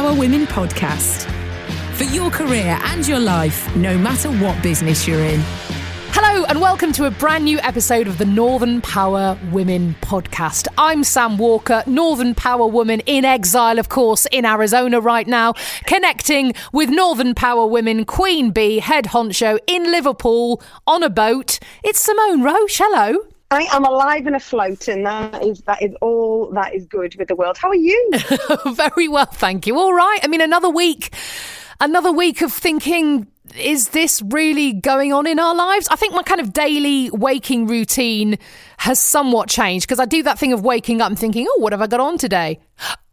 Northern Power Women Podcast. For your career and your life, no matter what business you're in. Hello, and welcome to a brand new episode of the Northern Power Women podcast. I'm Sam Walker, Northern Power Woman in exile, of course, in Arizona right now, connecting with Northern Power Women Queen Bee, head honcho in Liverpool on a boat. It's Simone Roche. Hello. I am alive and afloat, and that is that is all that is good with the world. How are you? Very well, thank you. All right. I mean, another week, another week of thinking. Is this really going on in our lives? I think my kind of daily waking routine has somewhat changed because I do that thing of waking up and thinking, oh, what have I got on today?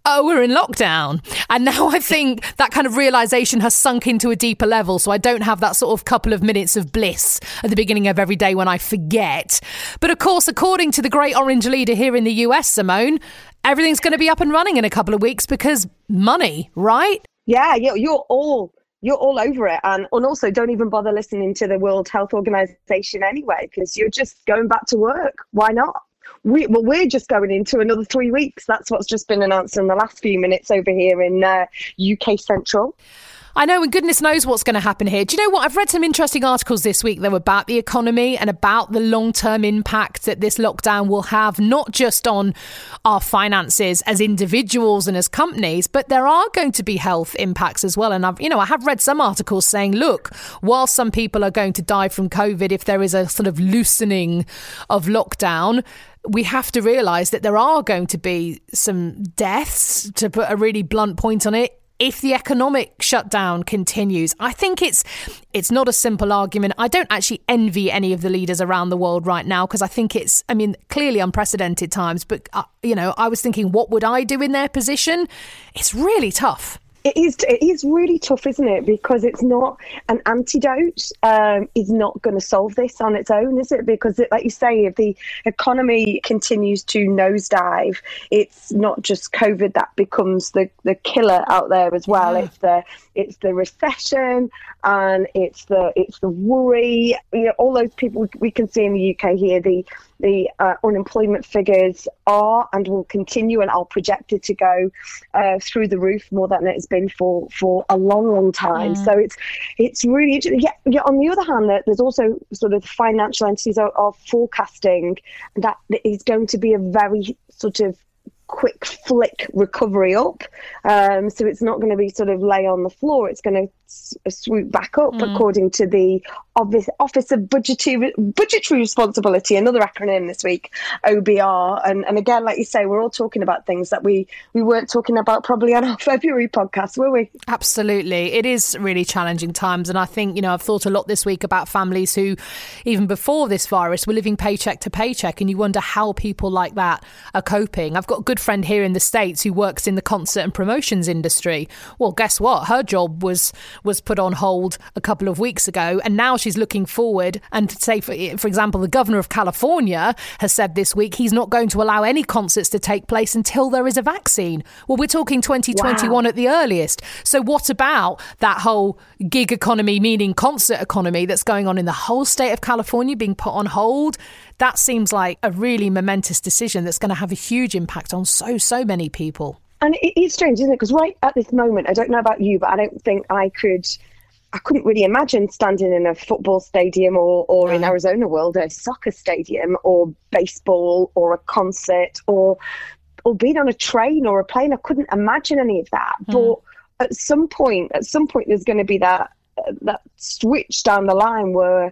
Oh, we're in lockdown. And now I think that kind of realization has sunk into a deeper level. So I don't have that sort of couple of minutes of bliss at the beginning of every day when I forget. But of course, according to the great orange leader here in the US, Simone, everything's going to be up and running in a couple of weeks because money, right? yeah, you're, all you're all over it, and and also don't even bother listening to the World Health Organization anyway, because you're just going back to work. Why not? We well, we're just going into another three weeks. That's what's just been announced in the last few minutes over here in uh, UK Central. I know, and goodness knows what's going to happen here. Do you know what? I've read some interesting articles this week, though, about the economy and about the long term impact that this lockdown will have, not just on our finances as individuals and as companies, but there are going to be health impacts as well. And I've, you know, I have read some articles saying, look, while some people are going to die from COVID, if there is a sort of loosening of lockdown, we have to realize that there are going to be some deaths, to put a really blunt point on it, if the economic shutdown continues i think it's it's not a simple argument. I don't actually envy any of the leaders around the world right now because i think it's i mean clearly unprecedented times but uh, you know i was thinking what would i do in their position? It's really tough It is. It is really tough, isn't it? Because it's not an antidote. Um, is not going to solve this on its own, is it? Because, it, like you say, if the economy continues to nosedive, it's not just COVID that becomes the, the killer out there as well. Yeah. It's the it's the recession and it's the it's the worry. You know, all those people we can see in the UK here. The the uh, unemployment figures are and will continue and are projected to go uh, through the roof more than it's been for for a long long time. So it's it's really interesting. yeah, yeah on the other hand there's also sort of financial entities are, are forecasting that is going to be a very sort of quick flick recovery up. Um, so it's not going to be sort of lay on the floor it's going to s- swoop back up according to the office office of budgetary budgetary responsibility another acronym this week obr and, and again like you say we're all talking about things that we we weren't talking about probably on our february podcast were we Absolutely. It is really challenging times. And I think, you know, I've thought a lot this week about families who, even before this virus, were living paycheck to paycheck. And you wonder how people like that are coping. I've got a good friend here in the States who works in the concert and promotions industry. Well, guess what? Her job was was put on hold a couple of weeks ago. And now she's looking forward. And say, for, for example, the governor of California has said this week he's not going to allow any concerts to take place until there is a vaccine. Well, we're talking 2021 at the earliest. So, what about that whole gig economy, meaning concert economy, that's going on in the whole state of California being put on hold? That seems like a really momentous decision that's going to have a huge impact on so, so many people. And it is strange, isn't it? Because right at this moment, I don't know about you, but I don't think I could. I couldn't really imagine standing in a football stadium or, or in Arizona World, a soccer stadium or baseball or a concert or or being on a train or a plane. I couldn't imagine any of that. Hmm. But at some point, at some point, there's going to be that that switch down the line where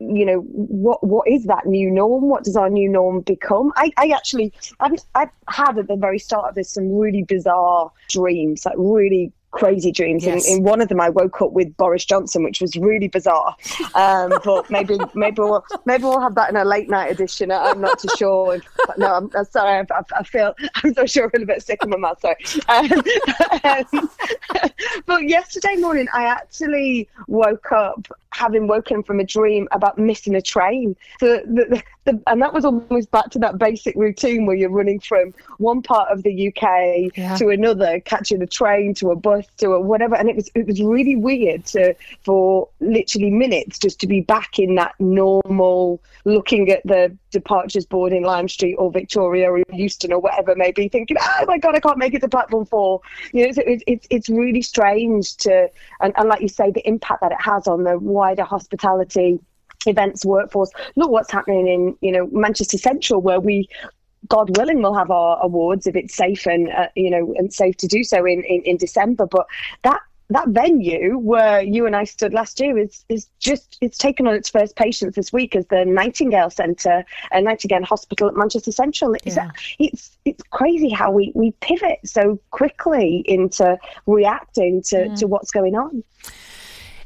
you know what what is that new norm what does our new norm become i, I actually I've, I've had at the very start of this some really bizarre dreams like really crazy dreams. Yes. In, in one of them, I woke up with Boris Johnson, which was really bizarre. Um, but maybe maybe we'll maybe we'll have that in a late night edition. I'm not too sure. But no, I'm, I'm sorry. I, I, feel I'm so sure I feel a bit sick in my mouth. Sorry. Um, um, but yesterday morning, I actually woke up having woken from a dream about missing a train. So the, the, the, and that was almost back to that basic routine where you're running from one part of the UK Yeah. to another, catching a train to a bus to a whatever. And it was it was really weird to for literally minutes just to be back in that normal looking at the departures board in Lime Street or Victoria or Euston or whatever maybe thinking, oh my god, I can't make it to platform four. You know, so it's it's it's really strange to and, and like you say, the impact that it has on the wider hospitality events workforce. Look what's happening in you know Manchester Central, where we, God willing, will have our awards if it's safe and uh, you know and safe to do so in, in in December. But that that venue where you and I stood last year is is just it's taken on its first patients this week as the Nightingale Centre and Nightingale Hospital at Manchester Central. It's, Yeah. it's it's crazy how we, we pivot so quickly into reacting to, to what's going on.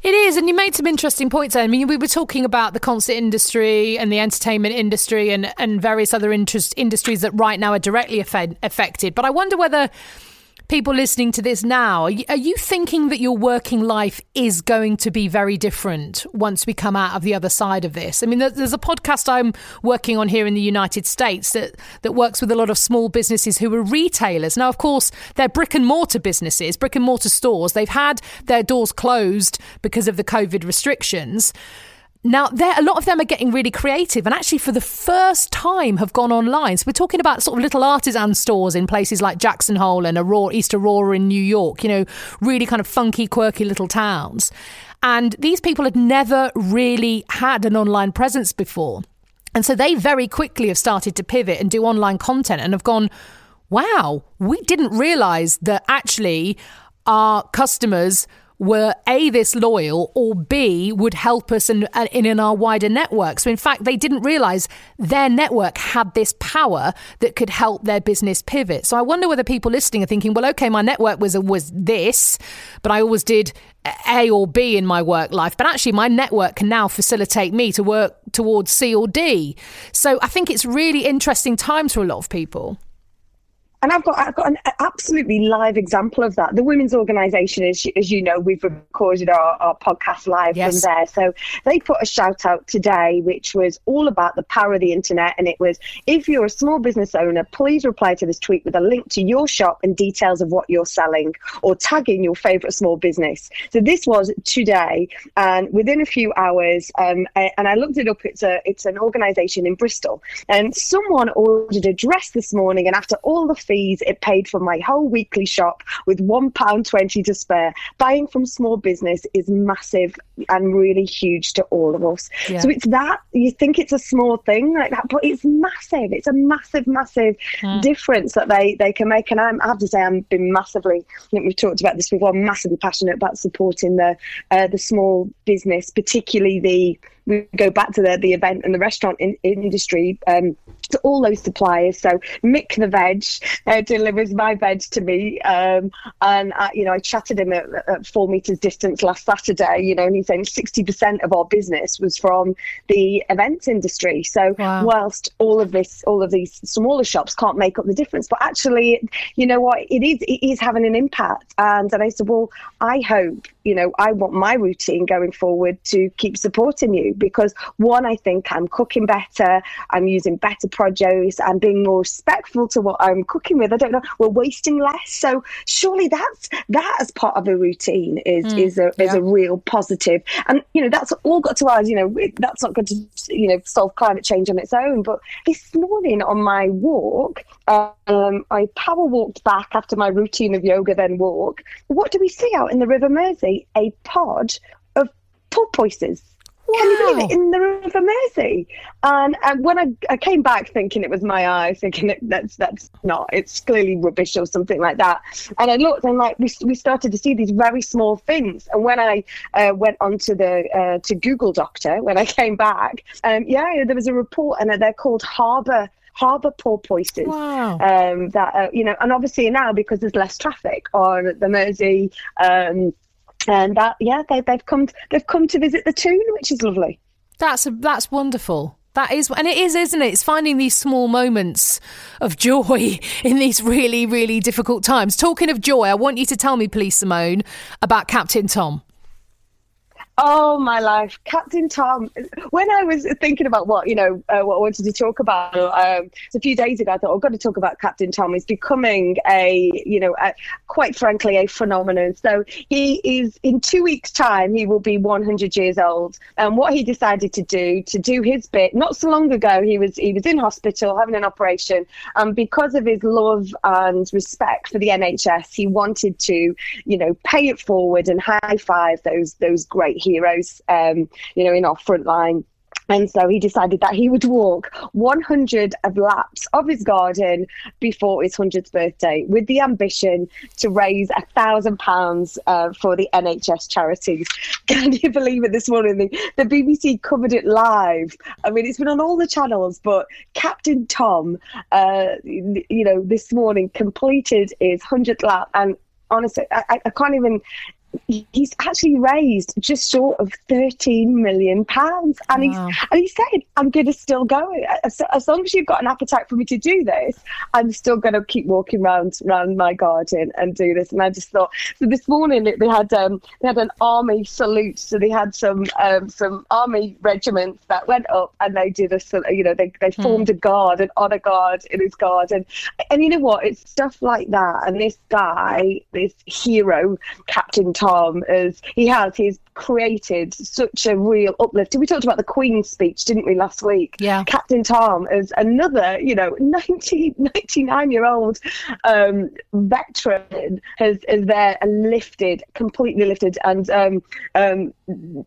It is, and you made some interesting points. I mean, we were talking about the concert industry and the entertainment industry and, and various other interest, industries that right now are directly affected. But I wonder whether people listening to this now are you, thinking that your working life is going to be very different once we come out of the other side of this? I mean, there's a podcast I'm working on here in the United States that that works with a lot of small businesses who are retailers. Now, of course, they're brick and mortar businesses, brick and mortar stores. They've had their doors closed because of the COVID restrictions. Now, there a lot of them are getting really creative, and actually, for the first time, have gone online. So we're talking about sort of little artisan stores in places like Jackson Hole and Aurora, East Aurora in New York. You know, really kind of funky, quirky little towns. And these people had never really had an online presence before, and so they very quickly have started to pivot and do online content, and have gone, "Wow, we didn't realize that actually our customers." Were a this loyal or b would help us in, uh, in in our wider network. So in fact they didn't realize their network had this power that could help their business pivot. So i wonder whether people listening are thinking well okay my network was was this but i always did a or b in my work life. But actually my network can now facilitate me to work towards c or d. So i think it's really interesting times for a lot of people And I've got I've got an absolutely live example of that. The women's organisation, as you, as you know, we've recorded our, our podcast live Yes. from there. So they put a shout out today, which was all about the power of the internet, and it was if you're a small business owner, please reply to this tweet with a link to your shop and details of what you're selling, or tagging your favourite small business. So this was today, and within a few hours, um, I- and I looked it up. It's a it's an organisation in Bristol, and someone ordered a dress this morning, and after all the fees, it paid for my whole weekly shop with one pound twenty to spare. Buying from small business is massive and really huge to all of us. Yeah. So it's that you think it's a small thing like that, but it's massive. It's a massive, massive difference that they they can make. And I'm, I have to say, I've been massively. I think we've talked about this before. I'm massively passionate about supporting the uh, the small business, particularly the. We go back to the the event and the restaurant in, industry. Um, to all those suppliers. So Mick the Veg uh, delivers my veg to me, um, and I, you know I chatted him at, at four meters distance last Saturday. You know, and he's saying sixty percent of our business was from the events industry. So Wow. whilst all of this, all of these smaller shops can't make up the difference, but actually, you know what, it is it is having an impact. And and I said, well, I hope you know I want my routine going forward to keep supporting you because one, I think I'm cooking better, I'm using better produce, I'm being more respectful to what I'm cooking with. I don't know, we're wasting less. So surely that's that as part of a routine is is a is a real positive. And you know that's all got to ours. You know that's not going to you know solve climate change on its own. But this morning on my walk, um, I power walked back after my routine of yoga, then walk. What do we see out in the River Mersey? A pod of porpoises. Can you believe Wow. it? In the River Mersey. And, and when I, I came back thinking it was my eye, thinking that that's that's not, it's clearly rubbish or something like that. And I looked and like we, we started to see these very small things. And when I uh, went onto the uh, to Google Doctor when I came back, um, yeah, there was a report and they're called harbour harbour porpoises. Wow. Um, that uh, you know, and obviously now because there's less traffic on the Mersey. Um, and that, yeah, they, they've come. They've come to visit the tune, which is lovely. That's a, that's wonderful. That is, and it is, isn't it? It's finding these small moments of joy in these really, really difficult times. Talking of joy, I want you to tell me, please, Simone, about Captain Tom. Oh my life, Captain Tom. When I was thinking about what you know, uh, what I wanted to talk about um, a few days ago, I thought I've got to talk about Captain Tom. He's becoming a, you know, a, quite frankly, a phenomenon. So he is in two weeks' time. He will be 100 years old. And what he decided to do to do his bit, not so long ago, he was he was in hospital having an operation, and because of his love and respect for the NHS, he wanted to, you know, pay it forward and high five those those great heroes, um, you know, in our front line. And so he decided that he would walk 100 of laps of his garden before his 100th birthday with the ambition to raise a thousand pounds uh, for the NHS charities. Can you believe it this morning? The, the BBC covered it live. I mean, it's been on all the channels, but Captain Tom, uh, you know, this morning completed his 100th lap. And honestly, I, I- I can't even he's actually raised just short of 13 million pounds. And Wow. he's and he said i'm going to still go. As, as long as you've got an appetite for me to do this i'm still going to keep walking around around my garden and do this. And i just thought so this morning they had um they had an army salute. So they had some um some army regiments that went up and they did a you know they, they formed a guard an honor guard in his garden. And you know what? It's stuff like that. And this guy this hero captain tom as he has he's created such a real uplift we talked about the queen's speech didn't we last week Yeah. Captain tom is another you know 90 99 year old um veteran has is there and lifted completely lifted. And um um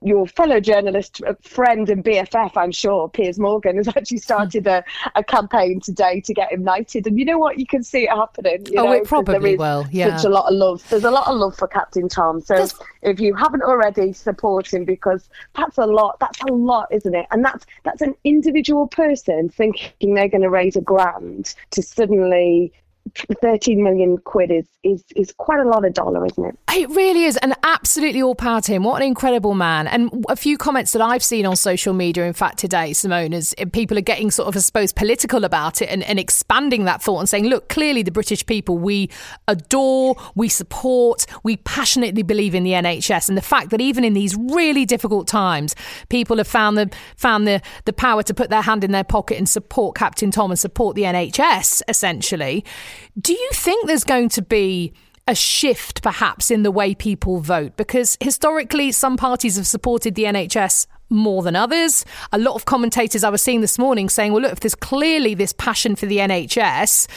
your fellow journalist friend and bff i'm sure piers morgan has actually started a, a campaign today to get him knighted. And you know what? You can see it happening you Oh, know, it probably will, yeah. such a lot of love. There's a lot of love for captain tom. So Does- if you haven't already support him because that's a lot that's a lot isn't it? And that's that's an individual person thinking they're going to raise a grand to suddenly 13 million quid is, is is quite a lot of dollar isn't it It really is, and absolutely all power to him. What an incredible man! And a few comments that I've seen on social media, in fact, today, Simone, is people are getting sort of, I suppose, political about it and, and expanding that thought and saying, look, clearly the British people we adore, we support, we passionately believe in the NHS, and the fact that even in these really difficult times, people have found the found the the power to put their hand in their pocket and support Captain Tom and support the NHS. Essentially, do you think there's going to be a shift perhaps in the way people vote because historically some parties have supported the NHS more than others. A lot of commentators I was seeing this morning saying, well, look, if there's clearly this passion for the NHS,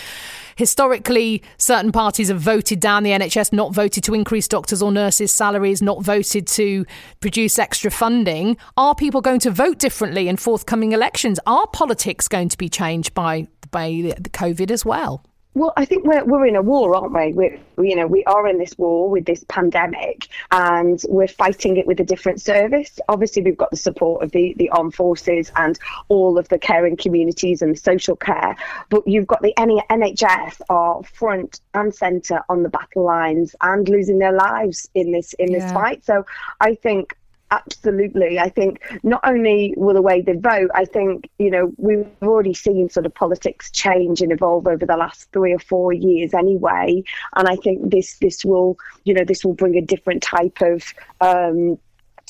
historically certain parties have voted down the NHS, not voted to increase doctors or nurses' salaries, not voted to produce extra funding. Are people going to vote differently in forthcoming elections? Are politics going to be changed by by the COVID as well? Well, I think we're we're in a war, aren't we? We're, you know, we are in this war with this pandemic, and we're fighting it with a different service. Obviously, we've got the support of the the armed forces and all of the caring communities and the social care, but you've got the NHS are front and centre on the battle lines and losing their lives in this in this fight. So, I think absolutely. I think not only will the way they vote i think you know we've already seen sort of politics change and evolve over the last three or four years anyway. And i think this this will you know this will bring a different type of um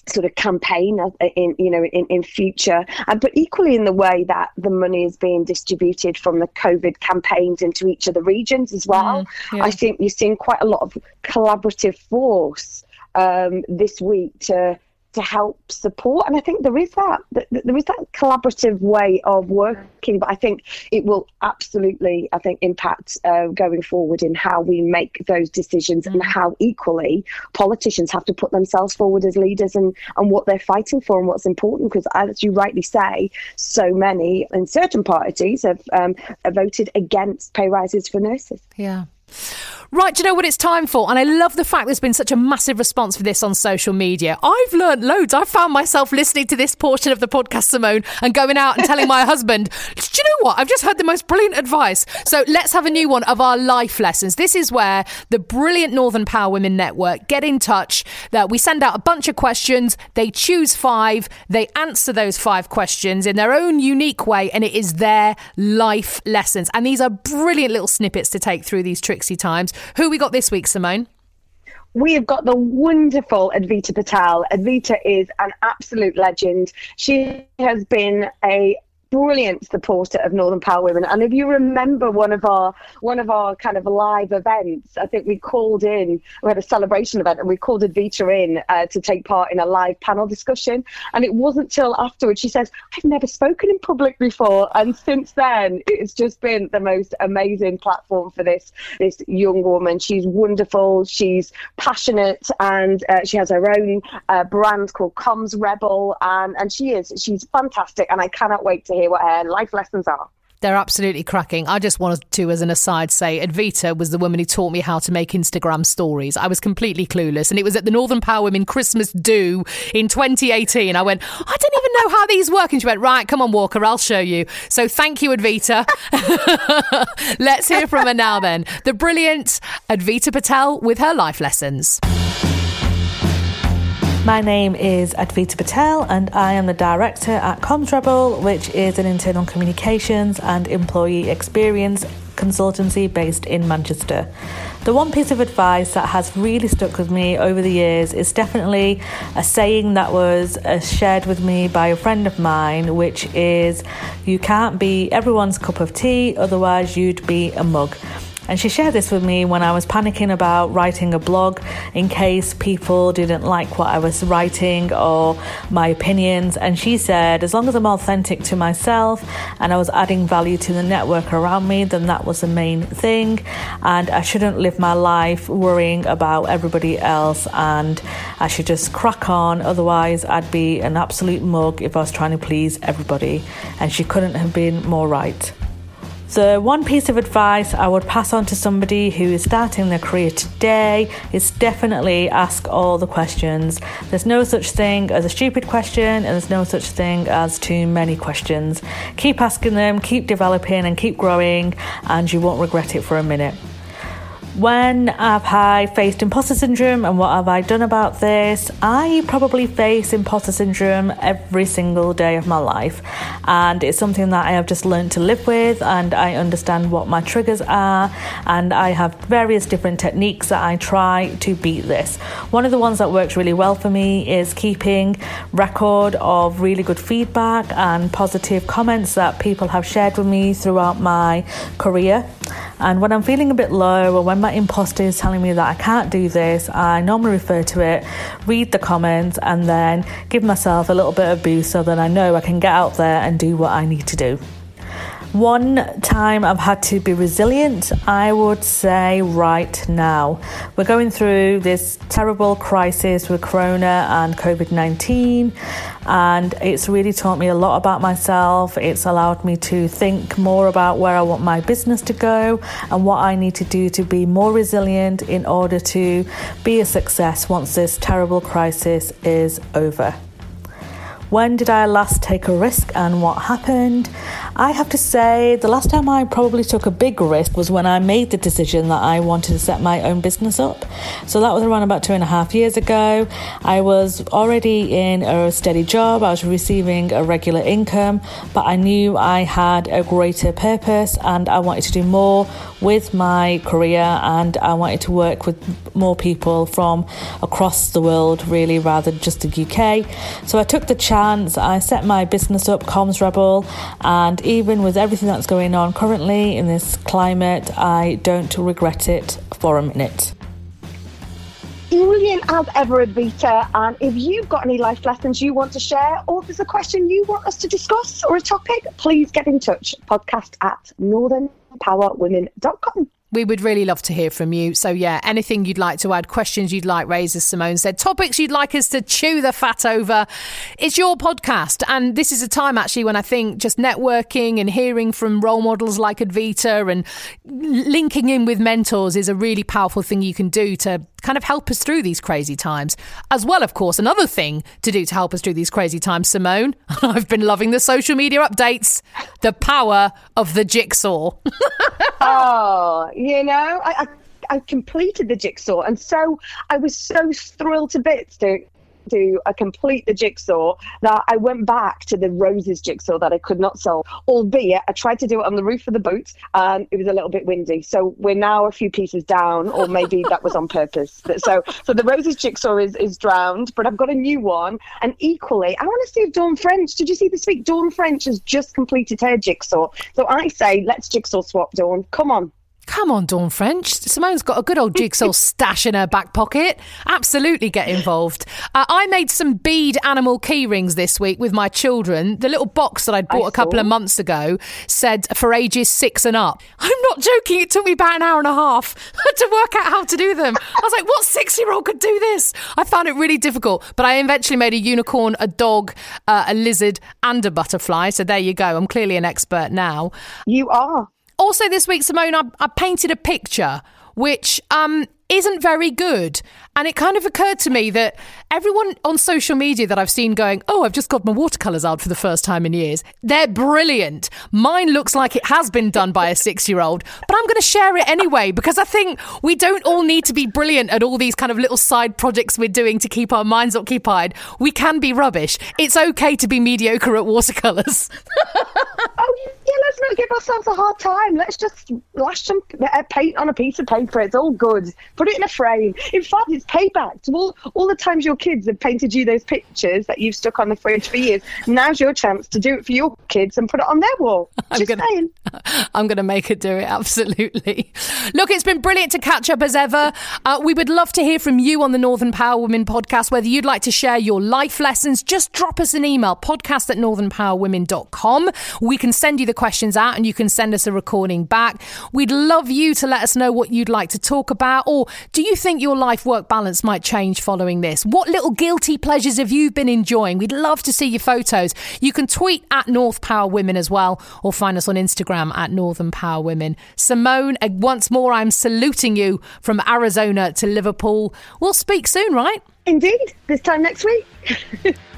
sort of campaign uh, in you know in, in future. And but equally in the way that the money is being distributed from the covid campaigns into each of the regions as well yeah. i think you're seeing quite a lot of collaborative force um, this week to to help support. And i think there is that th- th- there is that collaborative way of working but i think it will absolutely i think impact uh, going forward in how we make those decisions and how equally politicians have to put themselves forward as leaders and and what they're fighting for and what's important. Because as you rightly say so many and certain parties have, um, have voted against pay rises for nurses. Yeah. Right, do you know what it's time for? And I love the fact there's been such a massive response for this on social media. I've learned loads. I found myself listening to this portion of the podcast, Simone, and going out and telling my husband, do you know what? I've just heard the most brilliant advice. So let's have a new one of our life lessons. This is where the brilliant Northern Power Women Network get in touch. That we send out a bunch of questions, they choose five, they answer those five questions in their own unique way, and it is their life lessons. And these are brilliant little snippets to take through these tricksy times. Who we got this week, Simone? we have got the wonderful Advita Patel. Advita is an absolute legend. She has been a brilliant supporter of Northern Power Women. And if you remember one of our one of our kind of live events, I think we called in, we had a celebration event and we called Advita in uh, to take part in a live panel discussion. And it wasn't till afterwards she says, I've never spoken in public before. And since then, it's just been the most amazing platform for this this young woman. She's wonderful, she's passionate, and uh, she has her own uh, brand called Comms Rebel. And, and she is, she's fantastic. And I cannot wait to hear what her life lessons are. They're absolutely cracking. I just wanted to, as an aside, say Advita was the woman who taught me how to make Instagram stories. I was completely clueless. And it was at the Northern Power Women Christmas Do in 2018. I went, I don't even know how these work. And she went, Right, come on, Walker, I'll show you. So thank you, Advita. Let's hear from her now then. The brilliant Advita Patel with her life lessons. My name is Advita Patel, and I am the director at Comms Rebel, which is an internal communications and employee experience consultancy based in Manchester. The one piece of advice that has really stuck with me over the years is definitely a saying that was uh, shared with me by a friend of mine, which is you can't be everyone's cup of tea, otherwise, you'd be a mug. And she shared this with me when I was panicking about writing a blog in case people didn't like what I was writing or my opinions. And she said, as long as I'm authentic to myself and I was adding value to the network around me, then that was the main thing. And I shouldn't live my life worrying about everybody else and I should just crack on. Otherwise, I'd be an absolute mug if I was trying to please everybody. And she couldn't have been more right. The one piece of advice I would pass on to somebody who is starting their career today is definitely ask all the questions. There's no such thing as a stupid question, and there's no such thing as too many questions. Keep asking them, keep developing, and keep growing, and you won't regret it for a minute. When have I faced imposter syndrome and what have I done about this? I probably face imposter syndrome every single day of my life, and it's something that I have just learned to live with, and I understand what my triggers are, and I have various different techniques that I try to beat this. One of the ones that works really well for me is keeping record of really good feedback and positive comments that people have shared with me throughout my career. And when I'm feeling a bit low or when my imposter is telling me that I can't do this, I normally refer to it, read the comments, and then give myself a little bit of boost so that I know I can get out there and do what I need to do. One time I've had to be resilient, I would say right now. We're going through this terrible crisis with Corona and COVID 19, and it's really taught me a lot about myself. It's allowed me to think more about where I want my business to go and what I need to do to be more resilient in order to be a success once this terrible crisis is over. When did I last take a risk and what happened? I have to say, the last time I probably took a big risk was when I made the decision that I wanted to set my own business up. So that was around about two and a half years ago. I was already in a steady job, I was receiving a regular income, but I knew I had a greater purpose and I wanted to do more with my career and I wanted to work with more people from across the world, really, rather than just the UK. So I took the chance, I set my business up, Comms Rebel, and even with everything that's going on currently in this climate, I don't regret it for a minute. Brilliant as ever, Advita. And if you've got any life lessons you want to share, or if there's a question you want us to discuss or a topic, please get in touch. Podcast at northernpowerwomen.com. We would really love to hear from you. So, yeah, anything you'd like to add, questions you'd like raised, as Simone said, topics you'd like us to chew the fat over. It's your podcast. And this is a time actually when I think just networking and hearing from role models like Advita and linking in with mentors is a really powerful thing you can do to kind of help us through these crazy times. As well, of course, another thing to do to help us through these crazy times, Simone, I've been loving the social media updates, the power of the jigsaw. oh, you know, I, I I completed the jigsaw, and so I was so thrilled to bits to to uh, complete the jigsaw that I went back to the roses jigsaw that I could not solve. Albeit, I tried to do it on the roof of the boat, and it was a little bit windy. So we're now a few pieces down, or maybe that was on purpose. So, so the roses jigsaw is is drowned, but I've got a new one. And equally, I want to see if Dawn French. Did you see this week? Dawn French has just completed her jigsaw. So I say, let's jigsaw swap, Dawn. Come on. Come on, Dawn French. Simone's got a good old jigsaw stash in her back pocket. Absolutely get involved. Uh, I made some bead animal key rings this week with my children. The little box that I'd bought I a couple saw. of months ago said for ages six and up. I'm not joking. It took me about an hour and a half to work out how to do them. I was like, what six year old could do this? I found it really difficult, but I eventually made a unicorn, a dog, uh, a lizard, and a butterfly. So there you go. I'm clearly an expert now. You are. Also, this week, Simone, I, I painted a picture which um, isn't very good. And it kind of occurred to me that everyone on social media that I've seen going, Oh, I've just got my watercolours out for the first time in years, they're brilliant. Mine looks like it has been done by a six year old, but I'm going to share it anyway because I think we don't all need to be brilliant at all these kind of little side projects we're doing to keep our minds occupied. We can be rubbish. It's okay to be mediocre at watercolours. Yeah, let's not give ourselves a hard time. Let's just lash some paint on a piece of paper. It's all good. Put it in a frame. In fact, it's payback to all, all the times your kids have painted you those pictures that you've stuck on the fridge for years. Now's your chance to do it for your kids and put it on their wall. Just gonna- saying. I'm going to make her do it, absolutely. Look, it's been brilliant to catch up as ever. Uh, we would love to hear from you on the Northern Power Women podcast, whether you'd like to share your life lessons, just drop us an email, podcast at northernpowerwomen.com. We can send you the questions out and you can send us a recording back. We'd love you to let us know what you'd like to talk about, or do you think your life work balance might change following this? What little guilty pleasures have you been enjoying? We'd love to see your photos. You can tweet at North Power Women as well, or find us on Instagram at Northern Power Women. Simone, uh, once more, I'm saluting you from Arizona to Liverpool. We'll speak soon, right? Indeed. This time next week.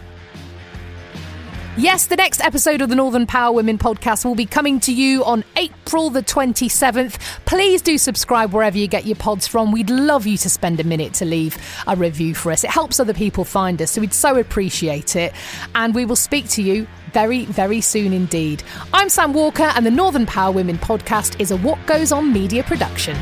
Yes, the next episode of the Northern Power Women podcast will be coming to you on April the 27th. Please do subscribe wherever you get your pods from. We'd love you to spend a minute to leave a review for us. It helps other people find us, so we'd so appreciate it. And we will speak to you very, very soon indeed. I'm Sam Walker, and the Northern Power Women podcast is a What Goes On media production.